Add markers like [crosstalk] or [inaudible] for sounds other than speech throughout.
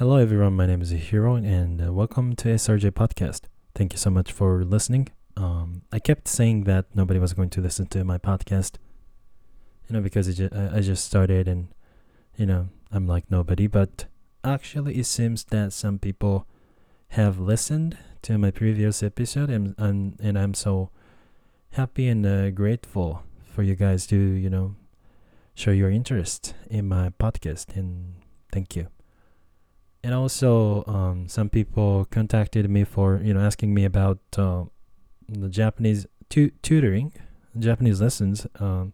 Hello, everyone. My name is Hiro, and uh, welcome to SRJ Podcast. Thank you so much for listening. Um, I kept saying that nobody was going to listen to my podcast, you know, because ju- I I just started and, you know, I'm like nobody. But actually, it seems that some people have listened to my previous episode, and, and, and I'm so happy and uh, grateful for you guys to, you know, show your interest in my podcast. And thank you and also um, some people contacted me for you know asking me about uh, the Japanese tu- tutoring, Japanese lessons, um,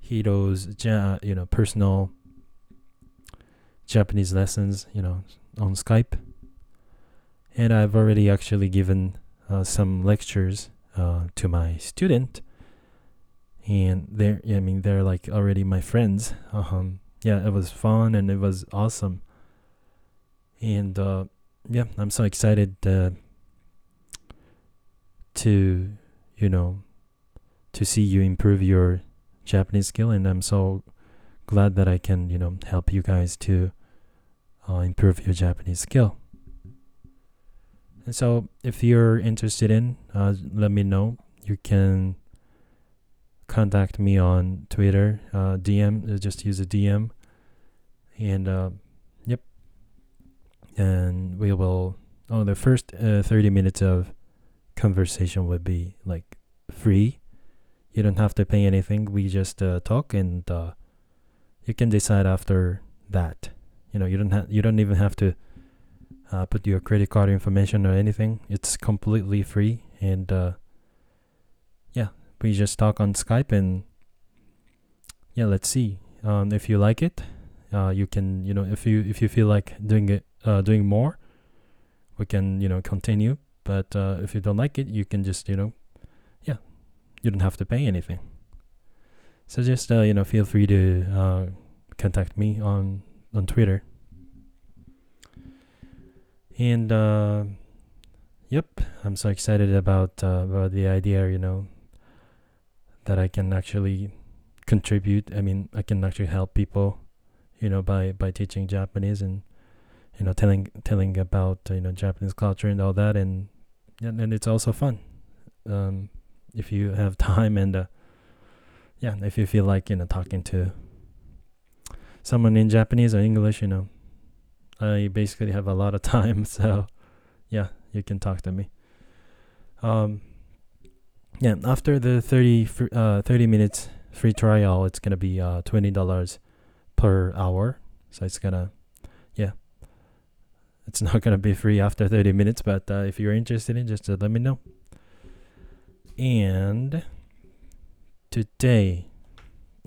Hiro's ja- you know personal Japanese lessons, you know on Skype, and I've already actually given uh, some lectures uh, to my student, and they're I mean they're like already my friends. Um, yeah, it was fun and it was awesome and uh, yeah, I'm so excited uh, to you know to see you improve your Japanese skill, and I'm so glad that I can you know help you guys to uh, improve your Japanese skill. And so, if you're interested in, uh, let me know. You can contact me on Twitter, uh, DM. uh, Just use a DM, and and we will oh the first uh, 30 minutes of conversation would be like free. You don't have to pay anything. We just uh, talk and uh, you can decide after that. You know you don't have you don't even have to uh, put your credit card information or anything. It's completely free and uh, yeah we just talk on skype and yeah let's see. Um, if you like it uh, you can you know if you if you feel like doing it uh, doing more, we can you know continue. But uh, if you don't like it, you can just you know, yeah, you don't have to pay anything. So just uh, you know feel free to uh, contact me on on Twitter. And uh, yep, I'm so excited about uh, about the idea. You know that I can actually contribute. I mean, I can actually help people. You know by by teaching Japanese and you know telling telling about you know Japanese culture and all that. And and, and it's also fun um, if you have [laughs] time and uh, yeah if you feel like you know talking to someone in Japanese or English you know I basically have a lot of [laughs] time. So yeah you can talk to me. Um yeah after the 30 fr- uh 30 minutes free trial it's gonna be uh $20 per hour. So it's gonna it's not gonna be free after 30 minutes but uh, if you're interested in just uh, let me know. And today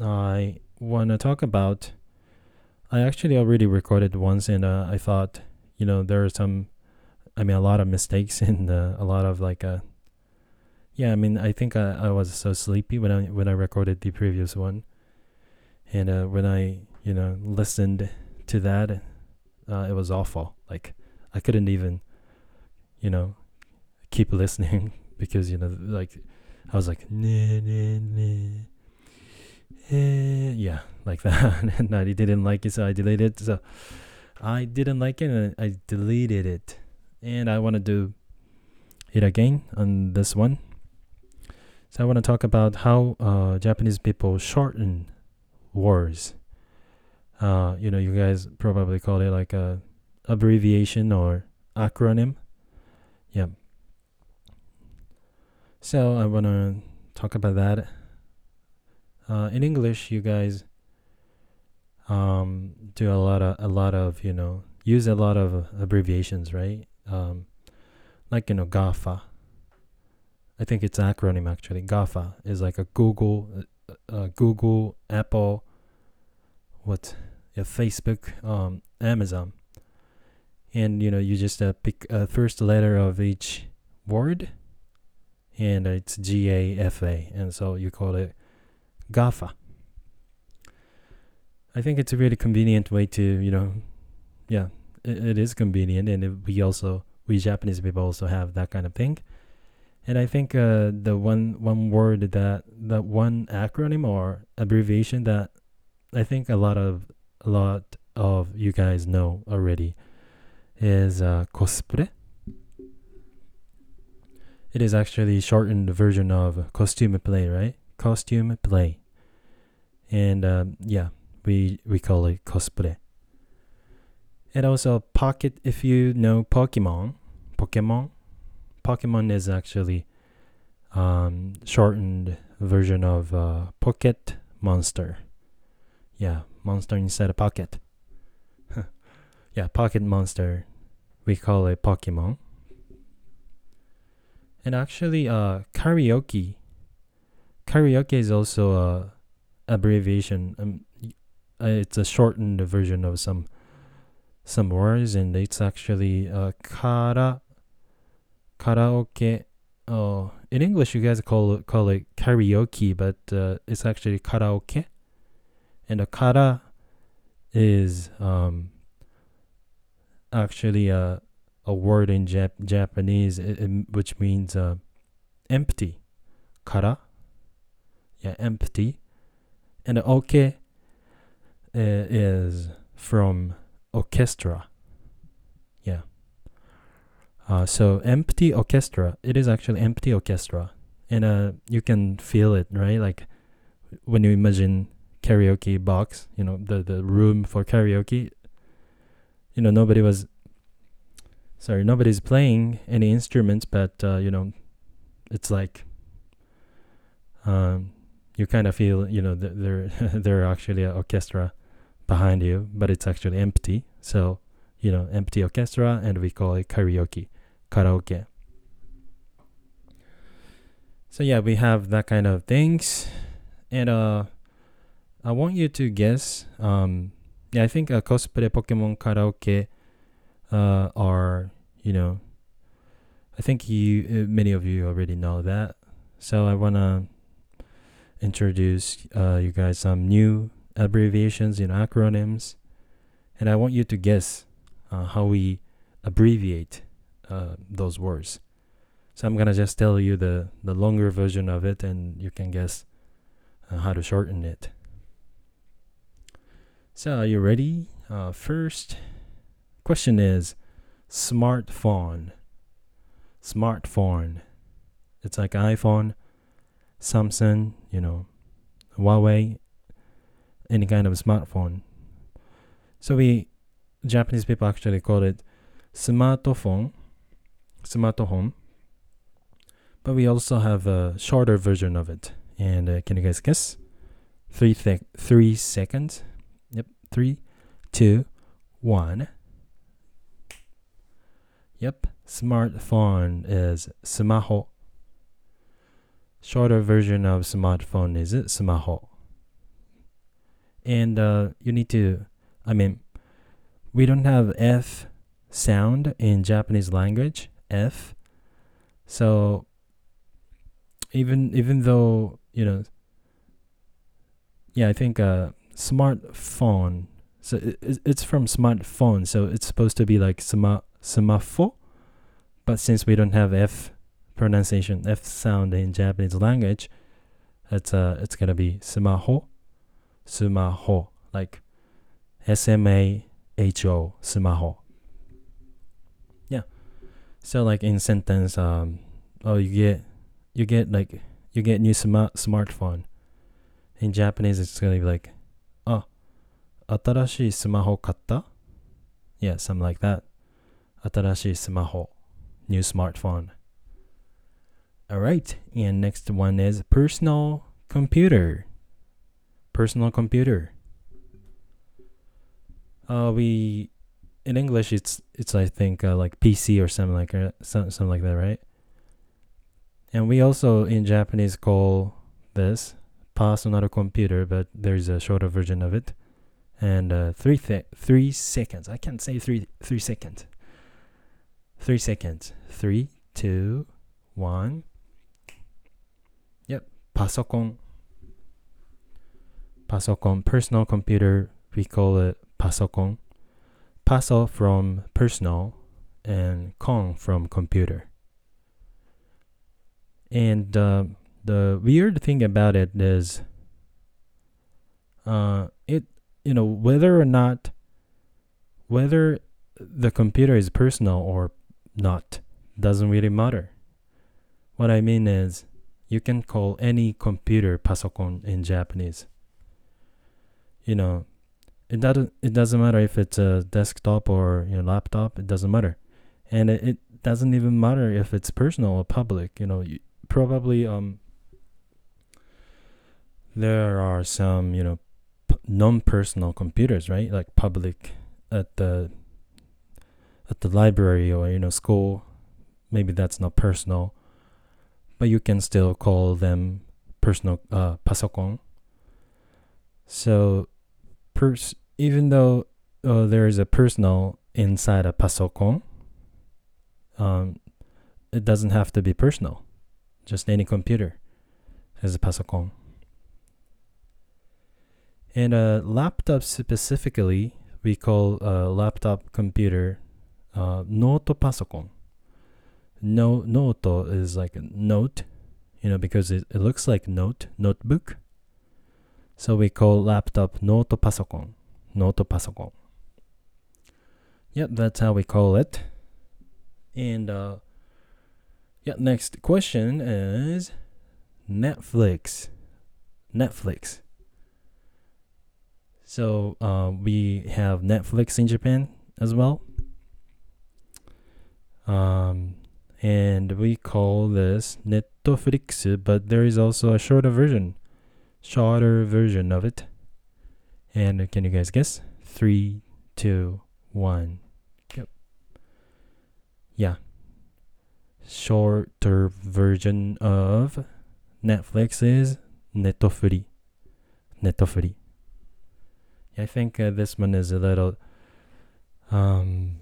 i want to talk about i actually already recorded once and uh, i thought you know there are some i mean a lot of mistakes [laughs] and uh, a lot of like uh yeah i mean i think I, I was so sleepy when i when i recorded the previous one. And uh, when i you know listened to that uh, it was awful like i couldn't even you know keep listening [laughs] because you know like i was like nah, nah, nah, eh, yeah like that. [laughs] And i didn't like it so i deleted it. So i didn't like it and i deleted it. And i want to do it again on this one. So i want to talk about how uh, japanese people shorten words uh, you know, you guys probably call it like a abbreviation or acronym. Yeah. So I want to talk about that. Uh, in English, you guys um, do a lot of a lot of you know use a lot of abbreviations, right? Um, like you know GAFA. I think it's acronym actually. GAFA is like a Google, uh, uh, Google, Apple, what Facebook, um, Amazon, and you know you just uh, pick a first letter of each word, and it's G A F A, and so you call it GAFA. I think it's a really convenient way to you know, yeah, it, it is convenient, and we also we Japanese people also have that kind of thing. And I think uh, the one one word that that one acronym or abbreviation that I think a lot of a lot of you guys know already is uh, cosplay. It is actually shortened version of costume play, right? Costume play, and um, yeah, we we call it cosplay. And also pocket. If you know Pokemon, Pokemon, Pokemon is actually um, shortened version of uh, Pocket Monster. Yeah, monster inside a pocket. [laughs] yeah, Pocket Monster. We call it Pokemon. And actually, uh, karaoke. Karaoke is also a abbreviation. Um, uh, it's a shortened version of some some words, and it's actually uh, kara karaoke. Oh, in English, you guys call it, call it karaoke, but uh, it's actually karaoke. And a kara is um, actually a a word in Jap- Japanese, it, it, which means uh, empty. Kara, yeah, empty. And oke uh, is from orchestra. Yeah. Uh, so empty orchestra. It is actually empty orchestra, and uh, you can feel it, right? Like when you imagine karaoke box, you know, the the room for karaoke. You know, nobody was. Sorry, nobody's playing any instruments, but uh, you know, it's like. Um, you kind of feel, you know, th- there [laughs] there are actually an orchestra behind you, but it's actually empty. So you know, empty orchestra, and we call it karaoke, karaoke. So yeah, we have that kind of things, and uh, I want you to guess. Um, yeah, I think uh, cosplay Pokemon karaoke uh, are you know, I think you uh, many of you already know that. So I wanna introduce uh, you guys some new abbreviations, know, acronyms, and I want you to guess uh, how we abbreviate uh, those words. So I'm gonna just tell you the the longer version of it, and you can guess uh, how to shorten it. So are you ready? Uh, first question is smartphone. Smartphone. It's like iPhone, Samsung, you know, Huawei, any kind of smartphone. So we Japanese people actually call it smartphone, smartphone. But we also have a shorter version of it. And uh, can you guys guess? Three th- three seconds. Three, two, one. Yep. Smartphone is smaho. Shorter version of smartphone is smaho. And uh, you need to, I mean, we don't have F sound in Japanese language, F. So even even though, you know, yeah, I think uh smartphone so it, it's from smartphone, so it's supposed to be like sma but since we don't have F pronunciation, F sound in Japanese language, it's uh it's gonna be smaho, sumaho, like S M A H O, sumaho. Yeah. So like in sentence, um, oh you get you get like you get new smart smartphone. In Japanese, it's gonna be like, 新しいスマホ買った Yeah, something like that. 新しいスマホ New smartphone. Alright, and next one is personal computer. Personal computer. Uh, we in English it's it's I think uh, like PC or something like uh, something, something like that, right? And we also in Japanese call this personal computer, but there's a shorter version of it. And uh, three th- three seconds. I can't say three three seconds. Three seconds. Three, two, one. Yep. Pasokon. Pasokon. Personal computer. We call it pasokon. Paso from personal and con from computer. And uh, the weird thing about it is, uh, it you know whether or not whether the computer is personal or not doesn't really matter. What I mean is, you can call any computer pasokon in Japanese. You know, it doesn't it doesn't matter if it's a desktop or you know laptop. It doesn't matter, and it, it doesn't even matter if it's personal or public. You know, you, probably um there are some you know non-personal computers, right? Like public at the at the library or you know school. Maybe that's not personal, but you can still call them personal uh, pasokon. So, pers- even though uh, there is a personal inside a pasokon, um, it doesn't have to be personal. Just any computer has a pasokon. And a laptop specifically, we call a laptop computer uh, pasokon. No, note is like a note, you know, because it, it looks like note, notebook. So we call laptop note pasokon, note pasokon. Yep, that's how we call it. And uh, yeah, next question is Netflix. Netflix. So uh, we have Netflix in Japan as well. Um, and we call this Netflix, but there is also a shorter version, shorter version of it. And can you guys guess? Three, two, one. Yep. Yeah. Shorter version of Netflix is Netofuri. Netofuri. I think uh, this one is a little um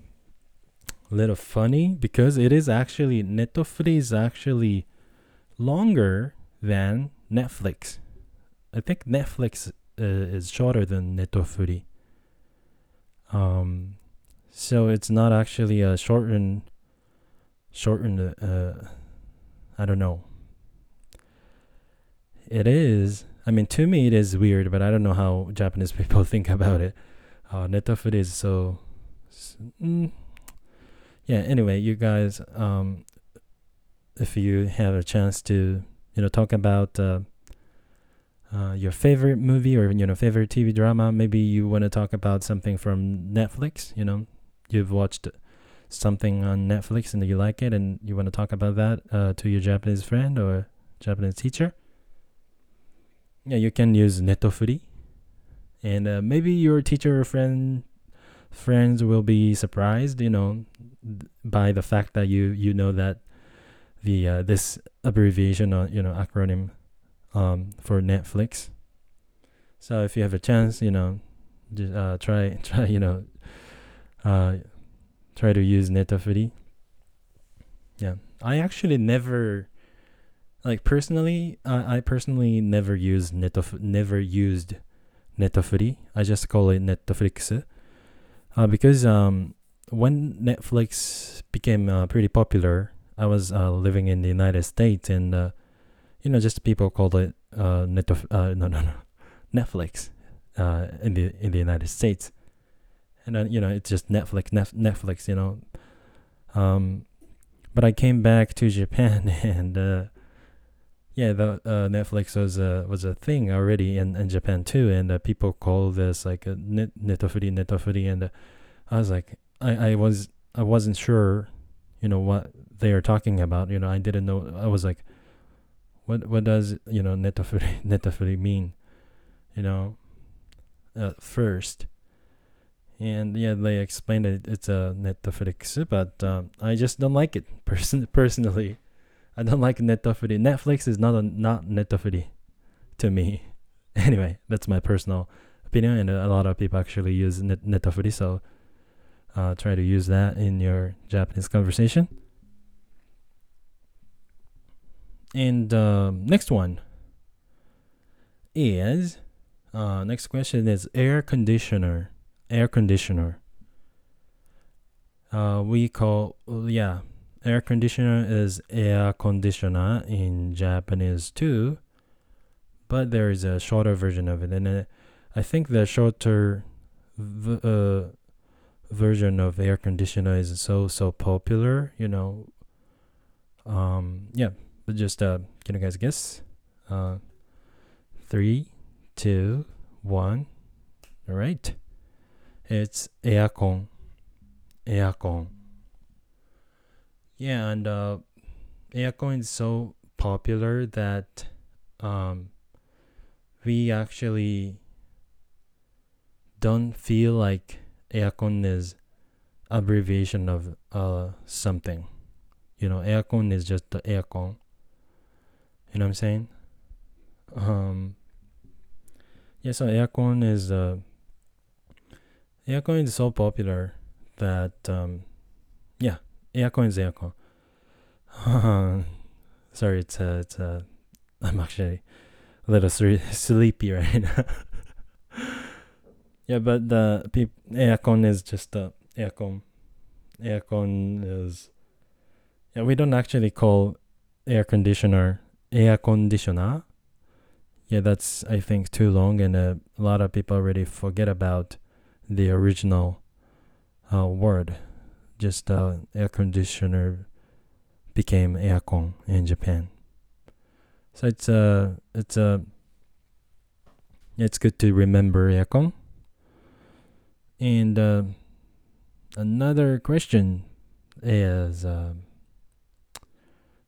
little funny because it is actually Netofuri is actually longer than Netflix. I think Netflix uh, is shorter than Netofuri. Um, so it's not actually a shortened, shortened. Uh, I don't know. It is. I mean, to me, it is weird, but I don't know how Japanese [laughs] people think about it. Uh, Netofuri is so. Mm, yeah. Anyway, you guys, um, if you have a chance to, you know, talk about. Uh, uh, your favorite movie or you know favorite TV drama. Maybe you want to talk about something from Netflix. You know, you've watched something on Netflix and you like it, and you want to talk about that uh, to your Japanese friend or Japanese teacher. Yeah, you can use Netofuri, and uh, maybe your teacher friend friends will be surprised. You know, by the fact that you you know that the uh, this abbreviation or you know acronym um, for Netflix. So if you have a chance, you know, just uh, try [laughs] try you know, uh, try to use Netofuri. Yeah, I actually never, like personally, I I personally never used Netof never used Netofuri. I just call it Netflix, uh, because um when Netflix became uh, pretty popular, I was uh, living in the United States and uh, you know, just people called it uh, Netf- uh no no no [laughs] Netflix uh in the in the United States, and then you know it's just Netflix Nef- Netflix you know, um, but I came back to Japan [laughs] and uh, yeah the uh, Netflix was a was a thing already in, in Japan too, and uh, people call this like a net Netofuri Netofuri, and uh, I was like I I was I wasn't sure, you know what they are talking about. You know I didn't know. I was like what what does you know netafuri [laughs] netafuri mean you know uh, first and yeah they explained it it's a netafuri but um, i just don't like it [laughs] person personally i don't like netafuri netflix is not a not netafuri to me [laughs] anyway that's my personal opinion and a lot of people actually use net netafuri so uh, try to use that in your japanese conversation and uh, next one is uh, next question is air conditioner. Air conditioner. Uh, we call yeah, air conditioner is air conditioner in Japanese too, but there is a shorter version of it, and I think the shorter v- uh, version of air conditioner is so so popular, you know. Um, yeah, but just uh, can you guys guess? Uh, three, two, one. All right. It's aircon. Aircon. Yeah, and uh, aircon is so popular that um, we actually don't feel like aircon is abbreviation of uh something. You know, aircon is just the aircon. You know what I'm saying? Um yeah, so aircon is uh aircon is so popular that um yeah, aircon is aircon. Sorry, it's uh, it's uh, I'm actually a little [laughs] sleepy right now. [laughs] yeah, but the peop- aircon is just the aircon. Aircon is yeah. We don't actually call air conditioner air conditioner. Yeah, that's I think too long, and uh, a lot of people already forget about the original uh, word. Just uh, air conditioner became aircon in Japan. So it's a uh, it's a uh, it's good to remember aircon. And uh, another question is uh,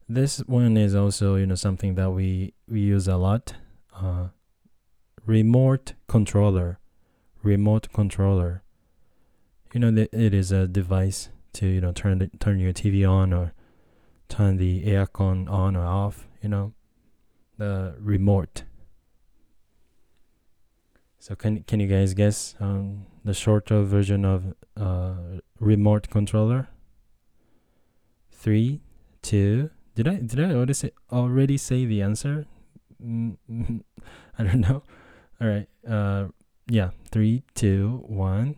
this one is also you know something that we we use a lot. Uh, remote controller, remote controller. You know that it is a device to you know turn the, turn your TV on or turn the aircon on or off. You know, the remote. So can can you guys guess um, the shorter version of uh, remote controller? Three, two. Did I did I already say already say the answer? Mm, [laughs] I don't know. All right. Uh, yeah. Three, two, one.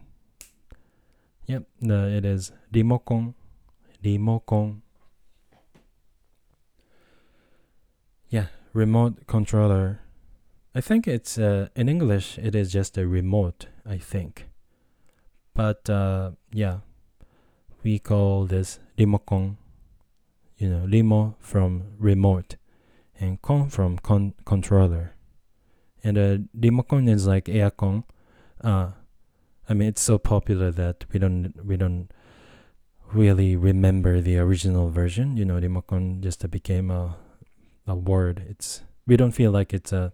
Yep. The it is remocon. Remocon. Yeah. Remote controller I think it's uh, in English. It is just a remote. I think, but uh, yeah, we call this rimokon. You know, rimo from remote, and kon from con- controller. And uh, rimokon is like aircon. Uh, I mean, it's so popular that we don't we don't really remember the original version. You know, rimokon just became a a word. It's we don't feel like it's a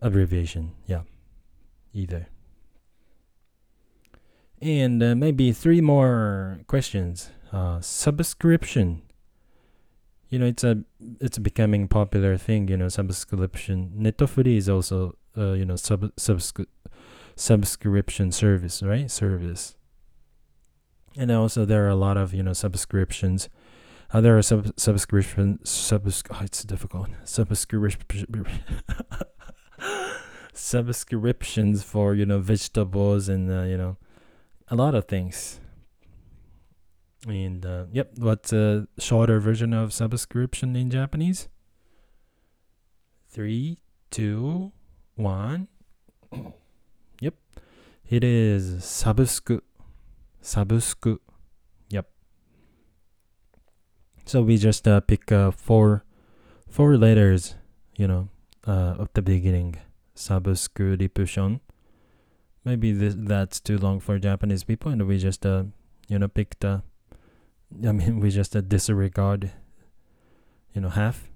abbreviation. Yeah, either. And uh, maybe three more questions. Uh, subscription. You know, it's a it's a becoming popular thing. You know, subscription. Netflix is also uh, you know sub subscri- subscription service, right? Service. And also there are a lot of you know subscriptions. Uh, there are sub subscription subs. Oh, it's difficult. Subscription. [laughs] subscriptions for you know vegetables and uh, you know a lot of things and uh, yep what's a shorter version of subscription in japanese three two one it is sabusku sabusku yep so we just uh, pick uh, four four letters you know uh, at the beginning. Subscription. Maybe this, that's too long for Japanese people, and we just uh, you know picked. Uh, I mean, we just uh, disregard. You know, half,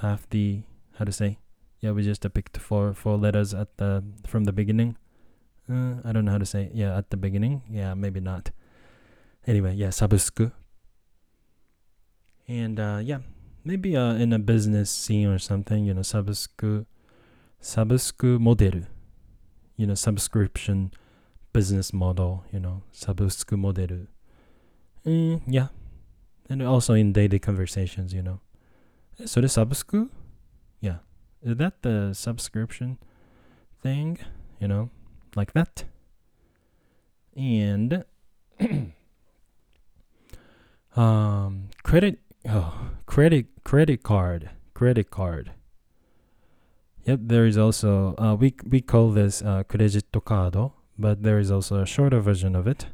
half the how to say. Yeah, we just uh, picked four four letters at the from the beginning. Uh, I don't know how to say. Yeah, at the beginning. Yeah, maybe not. Anyway, yeah, sabusku. And uh, yeah, maybe uh, in a business scene or something, you know, subscribe, subscribe model, you know, subscription business model, you know, subscribe model. Mm, yeah. And also in daily conversations, you know. So the subscribe, yeah. Is that the subscription thing? You know, like that. And [clears throat] um credit oh credit credit card credit card yep there is also uh, we we call this uh, credit card but there is also a shorter version of it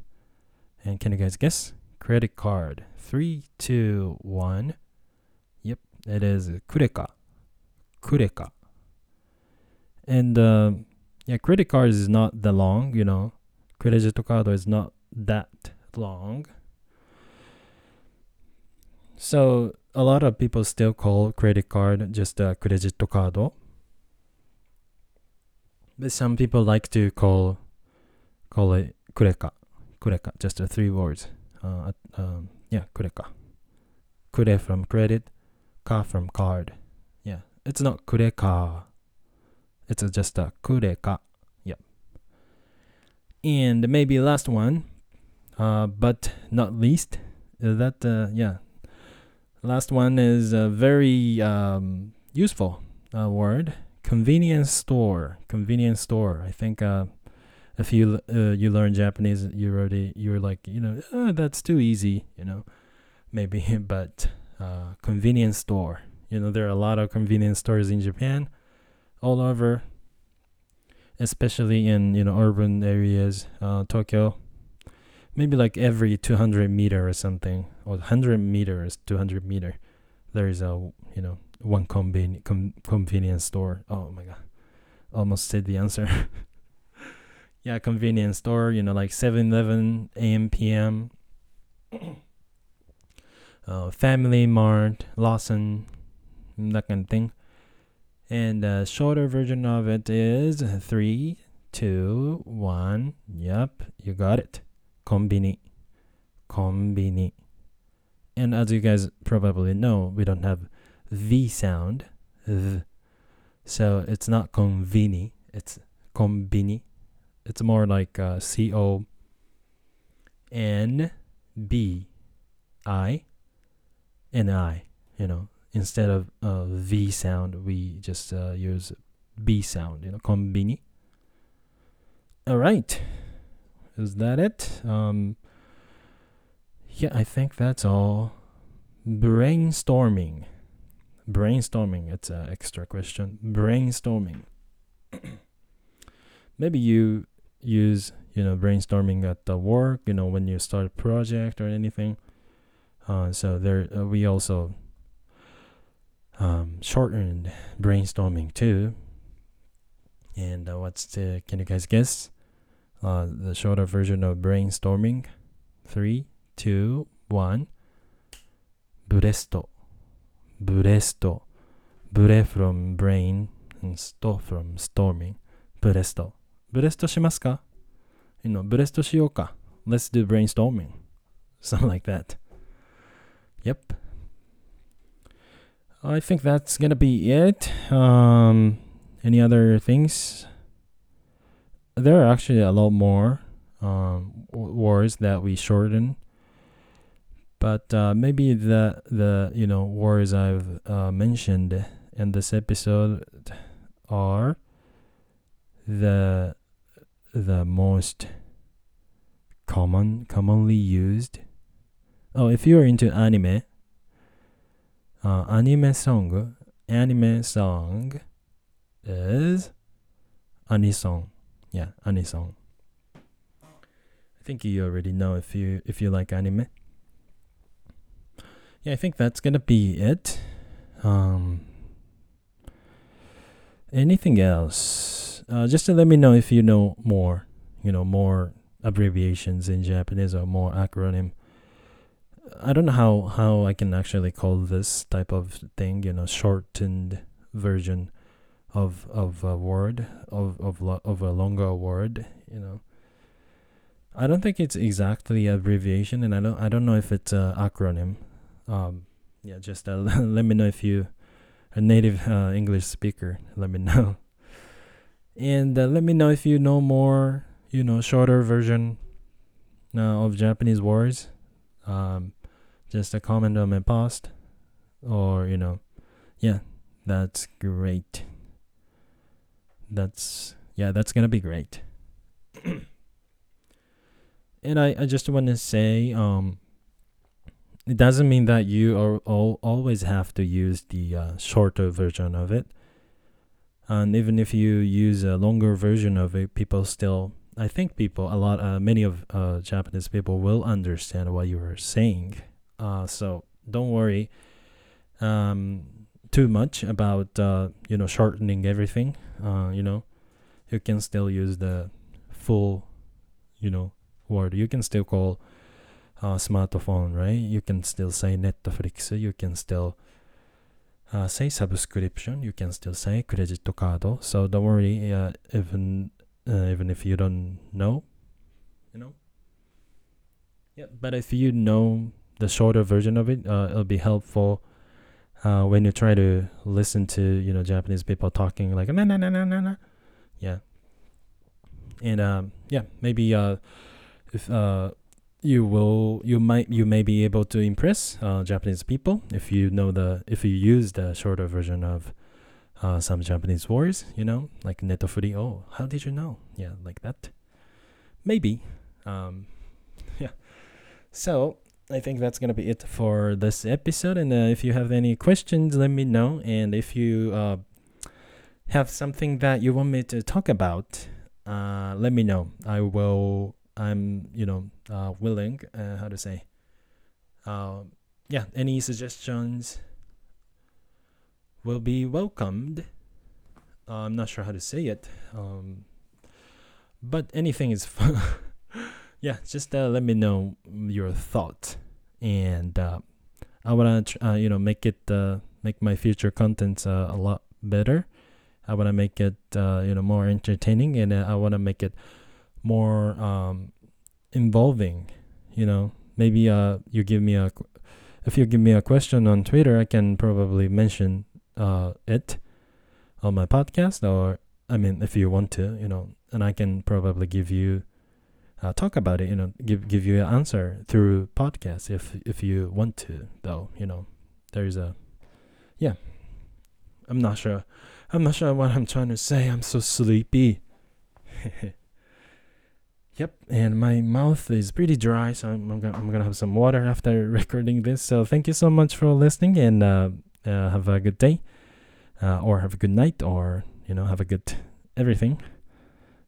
And can you guys guess? Credit card. Three, two, one. Yep, it is kureka. Kureka. And uh, yeah, credit cards is not that long, you know. Credit card is not that long. So a lot of people still call credit card just a credit card. But some people like to call call it kureka. Kureka, just three words. Uh, um, yeah, kureka. Kure from credit, ka from card. Yeah, it's not kureka. It's just a kureka. Yep. And maybe last one, uh, but not least, that uh, yeah. Last one is a very um, useful uh, word. Convenience store. Convenience store. I think uh, if you uh, you learn Japanese, you already you're like you know oh, that's too easy. You know, [laughs] maybe, [laughs] but uh, convenience store. You know, there are a lot of convenience stores in Japan, all over, especially in you know urban areas, uh, Tokyo. Maybe like every 200 meter or something, or 100 meters, 200 meter, there is a you know one conven- com- convenience store. Oh my god, almost said the answer. [laughs] yeah, convenience store. You know, like 7-Eleven, AM, PM. [coughs] uh, Family Mart, Lawson, that kind of thing. And the shorter version of it is three, two, one. Yep, you got it. Konbini. Konbini. And as you guys probably know, we don't have the sound. Th. So it's not convini, it's konbini. It's more like uh, C O N B I N I, you know, instead of V sound, we just uh, use B sound, you know, combini. All right. Is that it? Um, yeah, I think that's all. Brainstorming. Brainstorming. It's an extra question. Brainstorming. [coughs] Maybe you use, you know, brainstorming at the work, you know, when you start a project or anything. Uh, so there, uh, we also um, shortened brainstorming too. And uh, what's the, can you guys guess? Uh, the shorter version of brainstorming? Three, two, one. Bresto, bresto, brest from brain and sto from storming. Bresto, bresto, shimasu You know, buresto shioka. Let's do brainstorming. [laughs] Something like that. Yep. I think that's gonna be it. Um, any other things? There are actually a lot more um, words that we shorten, but uh, maybe the the you know words I've uh, mentioned in this episode are the the most common commonly used. Oh, if you're into anime, uh, anime song, anime song is anisong. Yeah, anisong. I think you already know if you if you like anime. Yeah, I think that's gonna be it. Um, anything else? Uh, just to let me know if you know more. You know more abbreviations in Japanese or more acronym. I don't know how how I can actually call this type of thing. You know, shortened version of of a word of of lo- of a longer word. You know. I don't think it's exactly abbreviation, and I don't I don't know if it's a acronym. Um, yeah, just uh, [laughs] let me know if you a native uh, English speaker. Let me know, and uh, let me know if you know more. You know, shorter version uh, of Japanese words. Um, just a comment on my post, or you know, yeah, that's great. That's yeah, that's gonna be great. [clears throat] and I, I just want to say um it doesn't mean that you are all, always have to use the uh, shorter version of it and even if you use a longer version of it people still I think people, a lot, uh, many of uh, Japanese people will understand what you are saying. Uh, so don't worry um, too much about uh, you know shortening everything. Uh, you know, you can still use the full, you know, word. You can still call uh, smartphone, right? You can still say Netflix. You can still uh, say subscription. You can still say credit card. So don't worry, uh, even uh, even if you don't know, you know. Yeah, but if you know the shorter version of it, uh, it'll be helpful uh, when you try to listen to you know Japanese people talking like na na na na na na. Yeah. And um, yeah, maybe uh, if uh, you will you might you may be able to impress uh, Japanese people if you know the if you use the shorter version of uh, some Japanese words, you know, like netofuri. Oh, how did you know? Yeah, like that. Maybe. Um, [laughs] yeah. So I think that's gonna be it for this episode. And uh, if you have any questions, let me know. And if you uh, have something that you want me to talk about, uh, let me know. I will. I'm you know uh, willing. Uh, how to say? Uh, yeah. Any suggestions will be welcomed. I'm not sure how to say it. Um, but anything is fun. [laughs] yeah, just let me know your thought, and uh, I wanna uh, you know make it uh, make my future contents uh, a lot better. I wanna make it uh, you know more entertaining, and uh, I wanna make it more um, involving. You know, maybe uh, you give me a if you give me a question on Twitter, I can probably mention uh, it on my podcast, or I mean, if you want to, you know, and I can probably give you uh, talk about it, you know, give give you an answer through podcast if if you want to, though, you know, there's a, yeah, I'm not sure, I'm not sure what I'm trying to say. I'm so sleepy. [laughs] Yep, and my mouth is pretty dry, so I'm, I'm, gonna, I'm gonna have some water after [laughs] recording this. So thank you so much for listening, and uh, uh, have a good day, uh, or have a good night, or you know, have a good everything.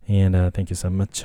And uh, thank you so much.